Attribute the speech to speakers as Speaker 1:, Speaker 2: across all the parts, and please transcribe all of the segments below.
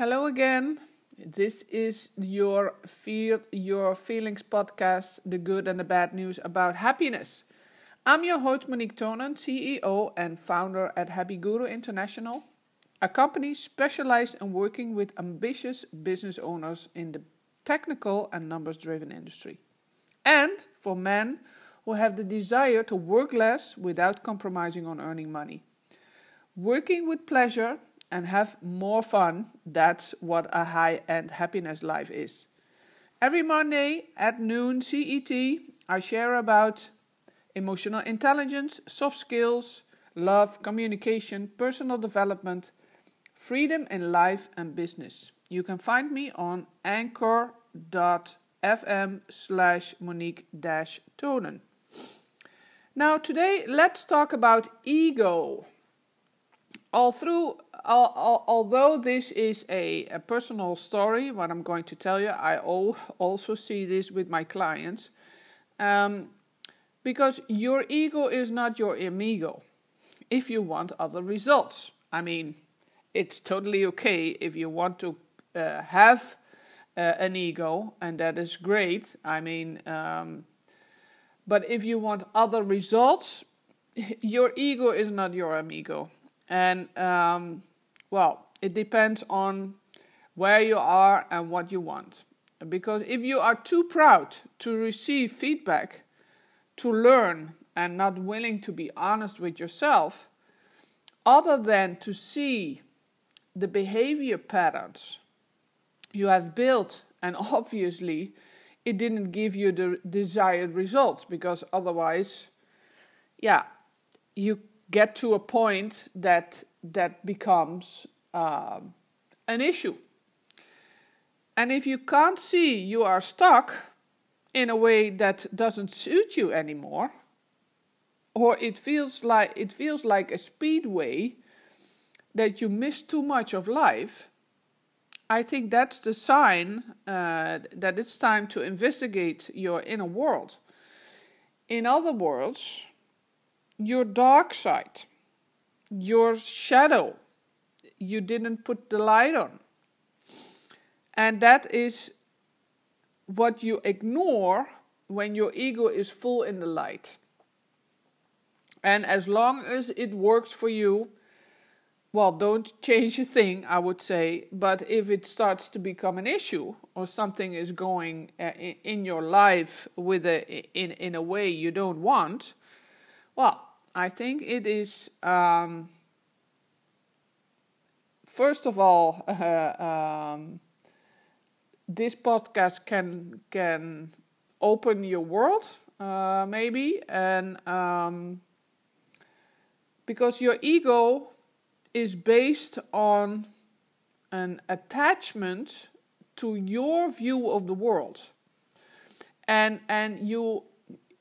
Speaker 1: Hello again. This is your Feel Your Feelings podcast, the good and the bad news about happiness. I'm your host, Monique Tonen, CEO and founder at Happy Guru International, a company specialized in working with ambitious business owners in the technical and numbers driven industry. And for men who have the desire to work less without compromising on earning money. Working with pleasure and have more fun, that's what a high end happiness life is. Every Monday at noon CET, I share about emotional intelligence, soft skills, love, communication, personal development, freedom in life and business. You can find me on anchor.fm slash Monique Tonen. Now, today, let's talk about ego. All through, although this is a, a, personal story, what I'm going to tell you, I also see this with my clients. Um, because your ego is not your amigo if you want other results. I mean, it's totally okay if you want to uh, have uh, an ego, and that is great. I mean, um, but if you want other results, your ego is not your amigo. And, um, well, it depends on where you are and what you want. Because if you are too proud to receive feedback, to learn, and not willing to be honest with yourself, other than to see the behavior patterns you have built, and obviously it didn't give you the desired results because otherwise, yeah, you get to a point that that becomes um, an issue. And if you can't see you are stuck in a way that doesn't suit you anymore, or it feels like it feels like a speedway that you miss too much of life, I think that's the sign uh, that it's time to investigate your inner world. In other words, your dark side, your shadow, you didn't put the light on. And that is what you ignore when your ego is full in the light. And as long as it works for you, well, don't change a thing, I would say. But if it starts to become an issue or something is going uh, in your life with a in in a way you don't want, well, I think it is. Um, first of all, uh, um, this podcast can can open your world, uh, maybe, and um, because your ego is based on an attachment to your view of the world and and you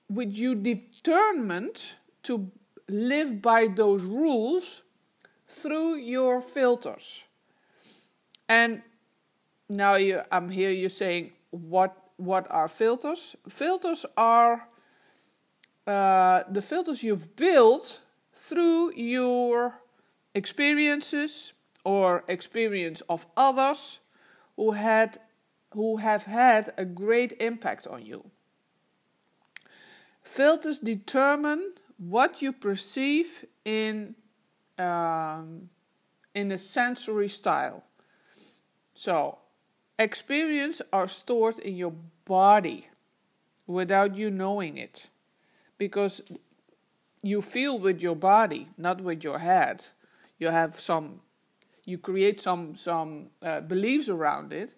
Speaker 1: with you determined to live by those rules through your filters and now you, i'm here you're saying what what are filters filters are uh, the filters you've built through your experiences or experience of others who had who have had a great impact on you. Filters determine what you perceive in um, in a sensory style. So, experience are stored in your body without you knowing it, because you feel with your body, not with your head you have some you create some some uh, beliefs around it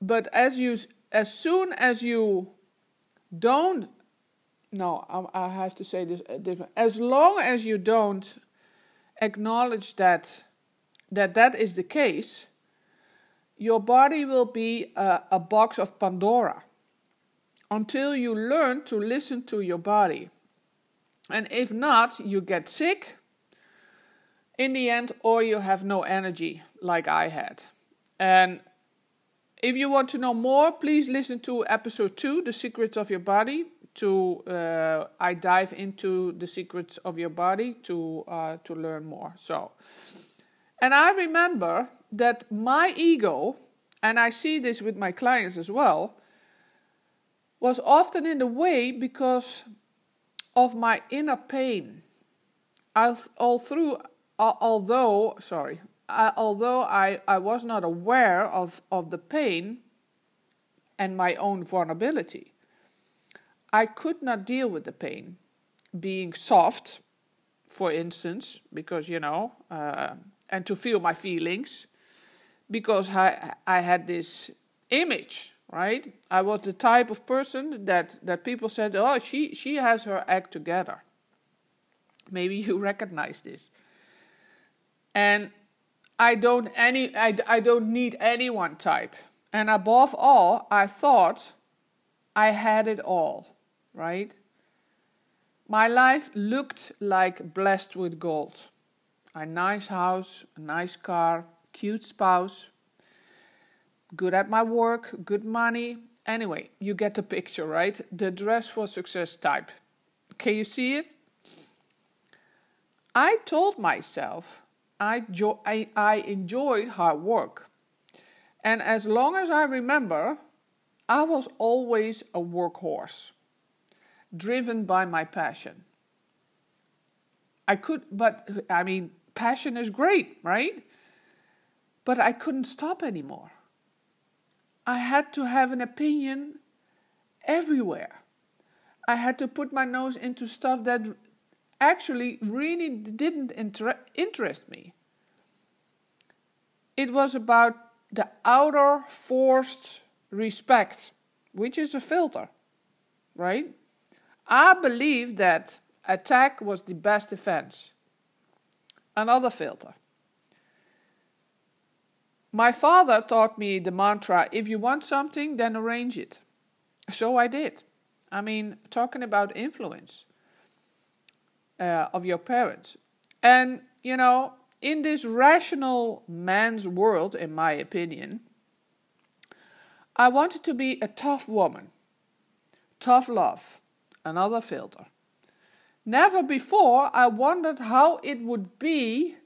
Speaker 1: but as you as soon as you don't no I, have to say this uh, different as long as you don't acknowledge that that that is the case your body will be a, a box of pandora until you learn to listen to your body and if not, you get sick in the end, or you have no energy like I had. And if you want to know more, please listen to episode two, The Secrets of Your Body. To uh, I dive into the secrets of your body to uh, to learn more. So, And I remember that my ego, and I see this with my clients as well, was often in the way because of my inner pain. all through, although, sorry, although I, I was not aware of, of the pain and my own vulnerability, I could not deal with the pain. Being soft, for instance, because, you know, uh, and to feel my feelings, because I, I had this image right? I was the type of person that, that people said, oh, she, she has her act together. Maybe you recognize this. And I don't any I, I don't need any one type. And above all, I thought I had it all, right? My life looked like blessed with gold. A nice house, a nice car, cute spouse, good at my work, good money. Anyway, you get the picture, right? The dress for success type. Can you see it? I told myself I, jo- I, I enjoyed hard work. And as long as I remember, I was always a workhorse, driven by my passion. I could, but I mean, passion is great, right? But I couldn't stop anymore. I had to have an opinion everywhere. I had to put my nose into stuff that actually really didn't inter- interest me. It was about the outer forced respect, which is a filter, right? I believe that attack was the best defense. Another filter. My father taught me the mantra if you want something, then arrange it. So I did. I mean, talking about influence uh, of your parents. And, you know, in this rational man's world, in my opinion, I wanted to be a tough woman. Tough love, another filter. Never before I wondered how it would be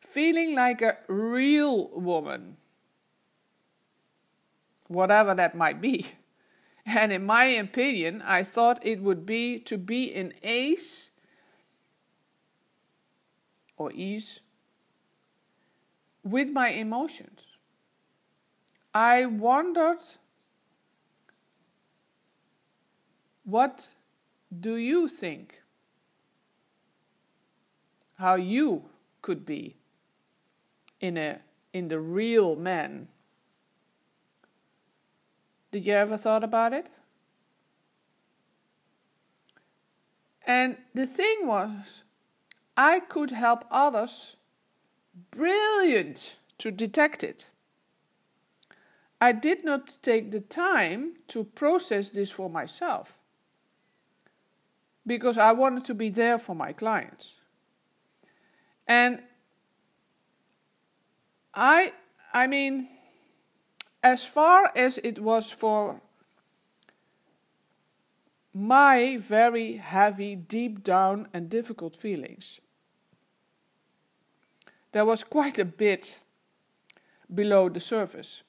Speaker 1: feeling like a real woman, whatever that might be. And in my opinion, I thought it would be to be in ace or ease with my emotions. I wondered what do you think? How you could be in a in the real man. Did you ever thought about it? And the thing was, I could help others brilliant to detect it. I did not take the time to process this for myself because I wanted to be there for my clients. And I I mean as far as it was for my very heavy, deep down, and difficult feelings. There was quite a bit below the surface.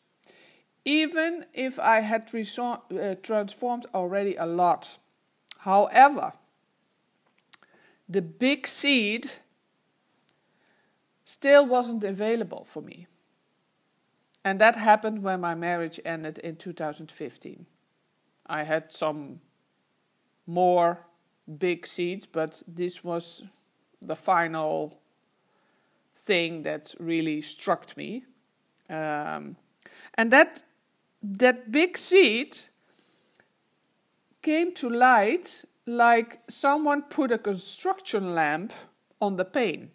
Speaker 1: Even if I had uh, transformed already a lot. However, the big seed still wasn't available for me. And that happened when my marriage ended in 2015. I had some more big seeds, but this was the final thing that really struck me. Um, and that that big seed came to light like someone put a construction lamp on the pane.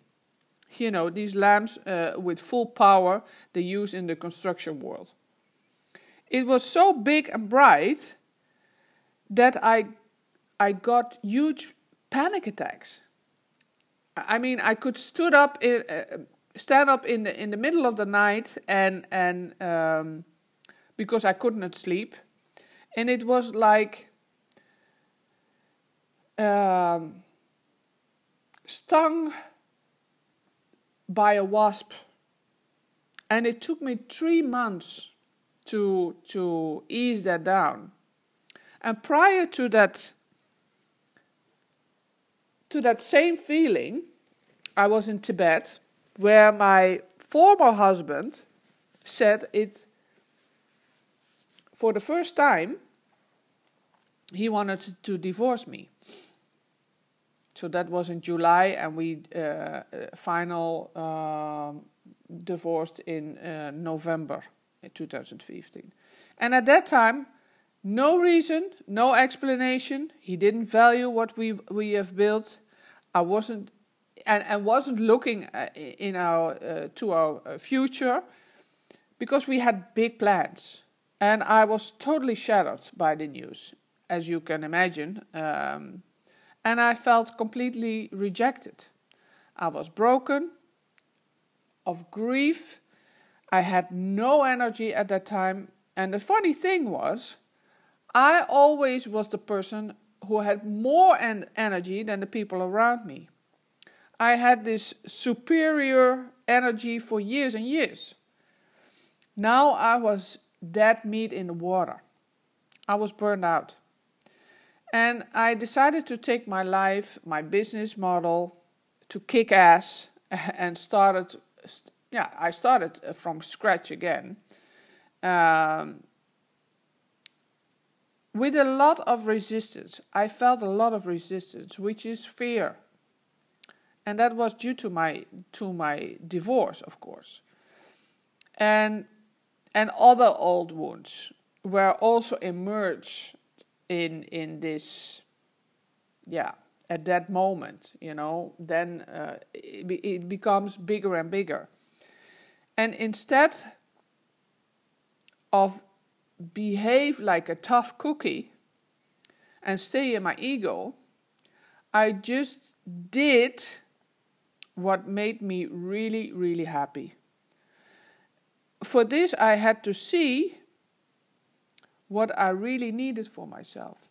Speaker 1: you know, these lamps uh, with full power they use in the construction world. It was so big and bright that I, I got huge panic attacks. I mean, I could stood up, in, uh, stand up in the in the middle of the night, and and um, because I could not sleep, and it was like um, stung by a wasp. And it took me three months to, to ease that down. And prior to that, to that same feeling, I was in Tibet, where my former husband said it for the first time he wanted to divorce me. So that was in July, and we uh, uh final uh, divorced in uh, November in 2015. And at that time, no reason, no explanation. He didn't value what we we have built. I wasn't, and, and wasn't looking uh, in our to our future, because we had big plans. And I was totally shattered by the news, as you can imagine. Um, and I felt completely rejected. I was broken, of grief. I had no energy at that time. And the funny thing was, I always was the person who had more en- energy than the people around me. I had this superior energy for years and years. Now I was dead meat in the water. I was burned out. And I decided to take my life, my business model, to kick ass and started, yeah, I started from scratch again. Um, with a lot of resistance. I felt a lot of resistance, which is fear. And that was due to my to my divorce, of course. And and other old wounds were also emerged in in this yeah at that moment you know then uh, it, it becomes bigger and bigger. And instead of behave like a tough cookie and stay in my ego i just did what made me really really happy. For this, I had to see what I really needed for myself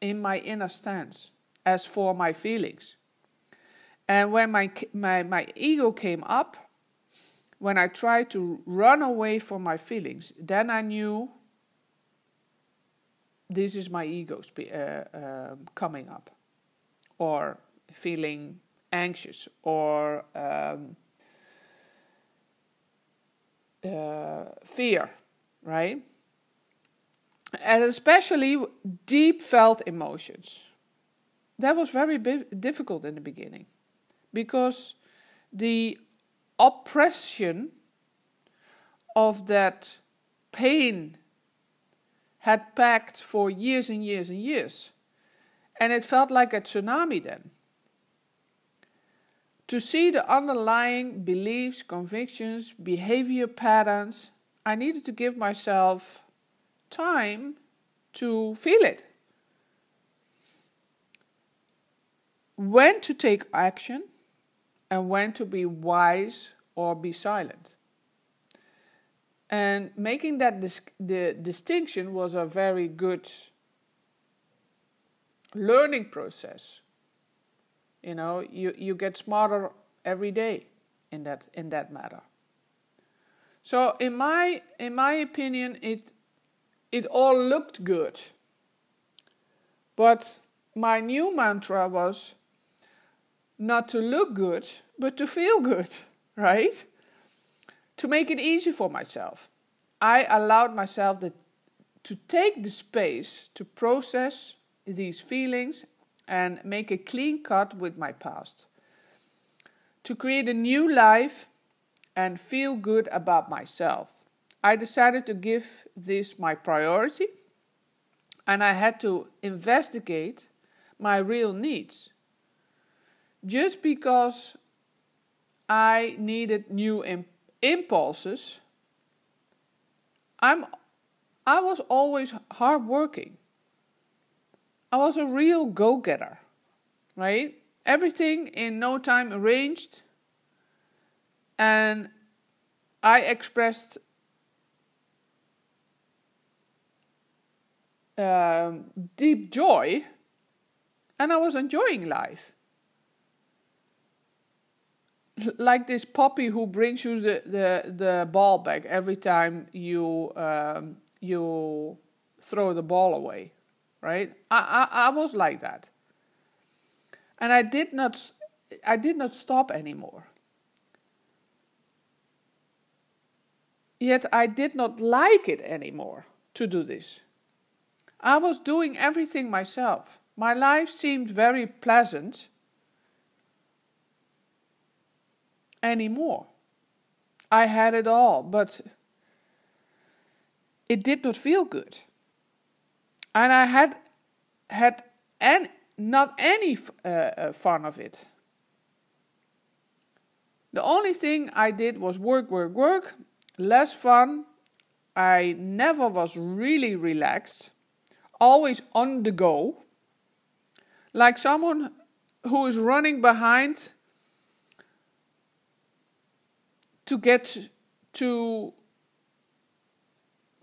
Speaker 1: in my inner stance, as for my feelings. And when my, my, my ego came up, when I tried to run away from my feelings, then I knew this is my ego uh, uh, coming up, or feeling anxious, or um, uh, fear, right? And especially deep felt emotions. That was very difficult in the beginning because the oppression of that pain had packed for years and years and years. And it felt like a tsunami then to see the underlying beliefs, convictions, behavior patterns, I needed to give myself time to feel it. When to take action and when to be wise or be silent. And making that dis- the distinction was a very good learning process you know, you, you get smarter every day in that in that matter. So in my in my opinion it it all looked good. But my new mantra was not to look good, but to feel good, right? To make it easy for myself. I allowed myself the, to take the space to process these feelings and make a clean cut with my past. To create a new life and feel good about myself. I decided to give this my priority and I had to investigate my real needs. Just because I needed new imp- impulses, I'm, I was always hardworking. I was a real go getter, right? Everything in no time arranged. And I expressed um, deep joy and I was enjoying life. like this puppy who brings you the, the, the ball back every time you um, you throw the ball away, right? I, I, I was like that. And I did not I did not stop anymore. Yet I did not like it anymore to do this. I was doing everything myself. My life seemed very pleasant anymore. I had it all, but it did not feel good. And I had had an, not any uh, uh, fun of it. The only thing I did was work, work, work, less fun. I never was really relaxed, always on the go, like someone who is running behind to get to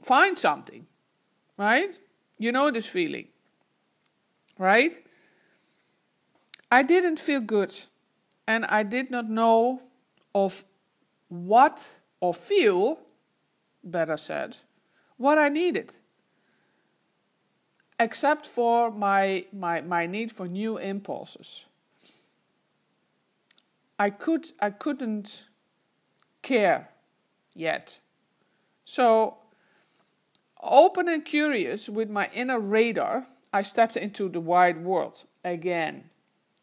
Speaker 1: find something, right? You know this feeling, right? I didn't feel good and I did not know of what or feel, better said, what I needed. Except for my, my, my need for new impulses. I could I couldn't care yet. So, open and curious with my inner radar, I stepped into the wide world again.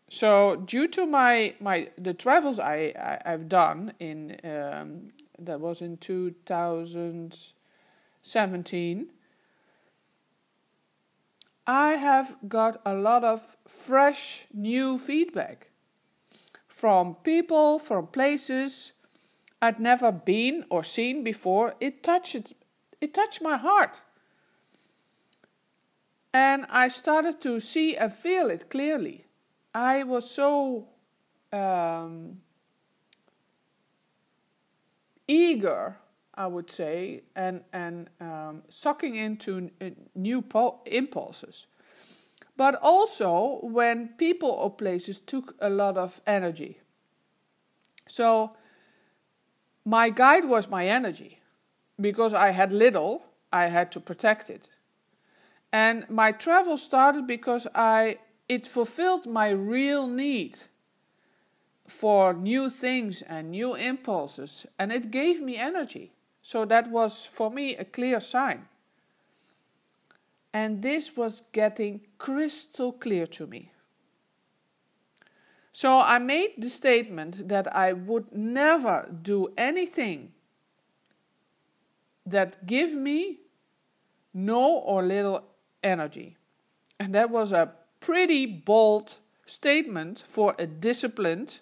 Speaker 1: So, due to my, my the travels I, I have done in um, that was in 2017, I have got a lot of fresh new feedback from people, from places, I'd never been or seen before, it touched it touched my heart. And I started to see and feel it clearly. I was so um, eager, I would say, and and um, sucking into new impulses. But also when people or places took a lot of energy. So my guide was my energy. Because I had little, I had to protect it. And my travel started because I it fulfilled my real need for new things and new impulses and it gave me energy. So that was for me a clear sign. And this was getting crystal clear to me. So I made the statement that I would never do anything that give me no or little energy. And that was a pretty bold statement for a disciplined,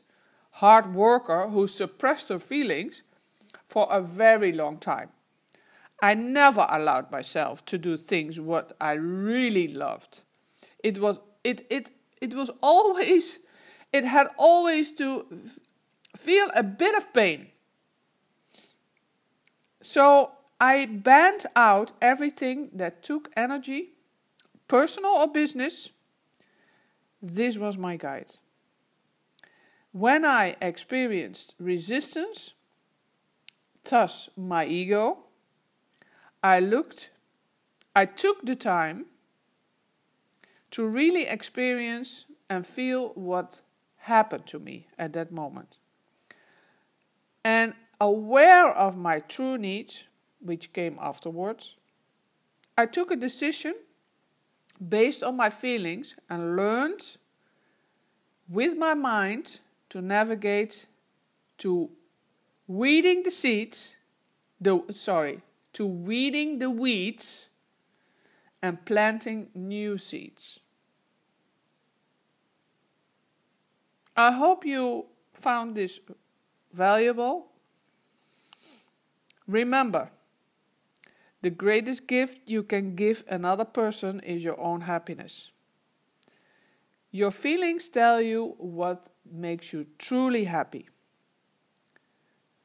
Speaker 1: hard worker who suppressed her feelings for a very long time. I never allowed myself to do things what I really loved. It was it it it was always it had always to feel a bit of pain. So I banned out everything that took energy, personal or business. This was my guide. When I experienced resistance, thus my ego, I looked, I took the time to really experience and feel what happened to me at that moment. And aware of my true needs, which came afterwards, I took a decision based on my feelings and learned with my mind to navigate to weeding the seeds, the sorry, to weeding the weeds and planting new seeds. I hope you found this valuable. Remember, the greatest gift you can give another person is your own happiness. Your feelings tell you what makes you truly happy.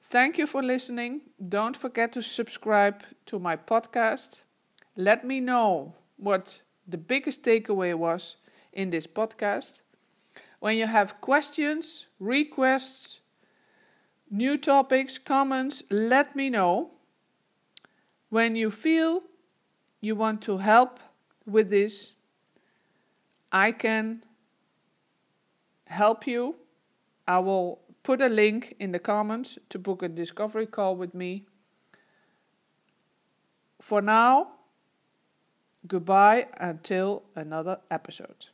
Speaker 1: Thank you for listening. Don't forget to subscribe to my podcast. Let me know what the biggest takeaway was in this podcast when you have questions, requests, new topics, comments, let me know. When you feel you want to help with this, I can help you. I will put a link in the comments to book a discovery call with me. For now, goodbye until another episode.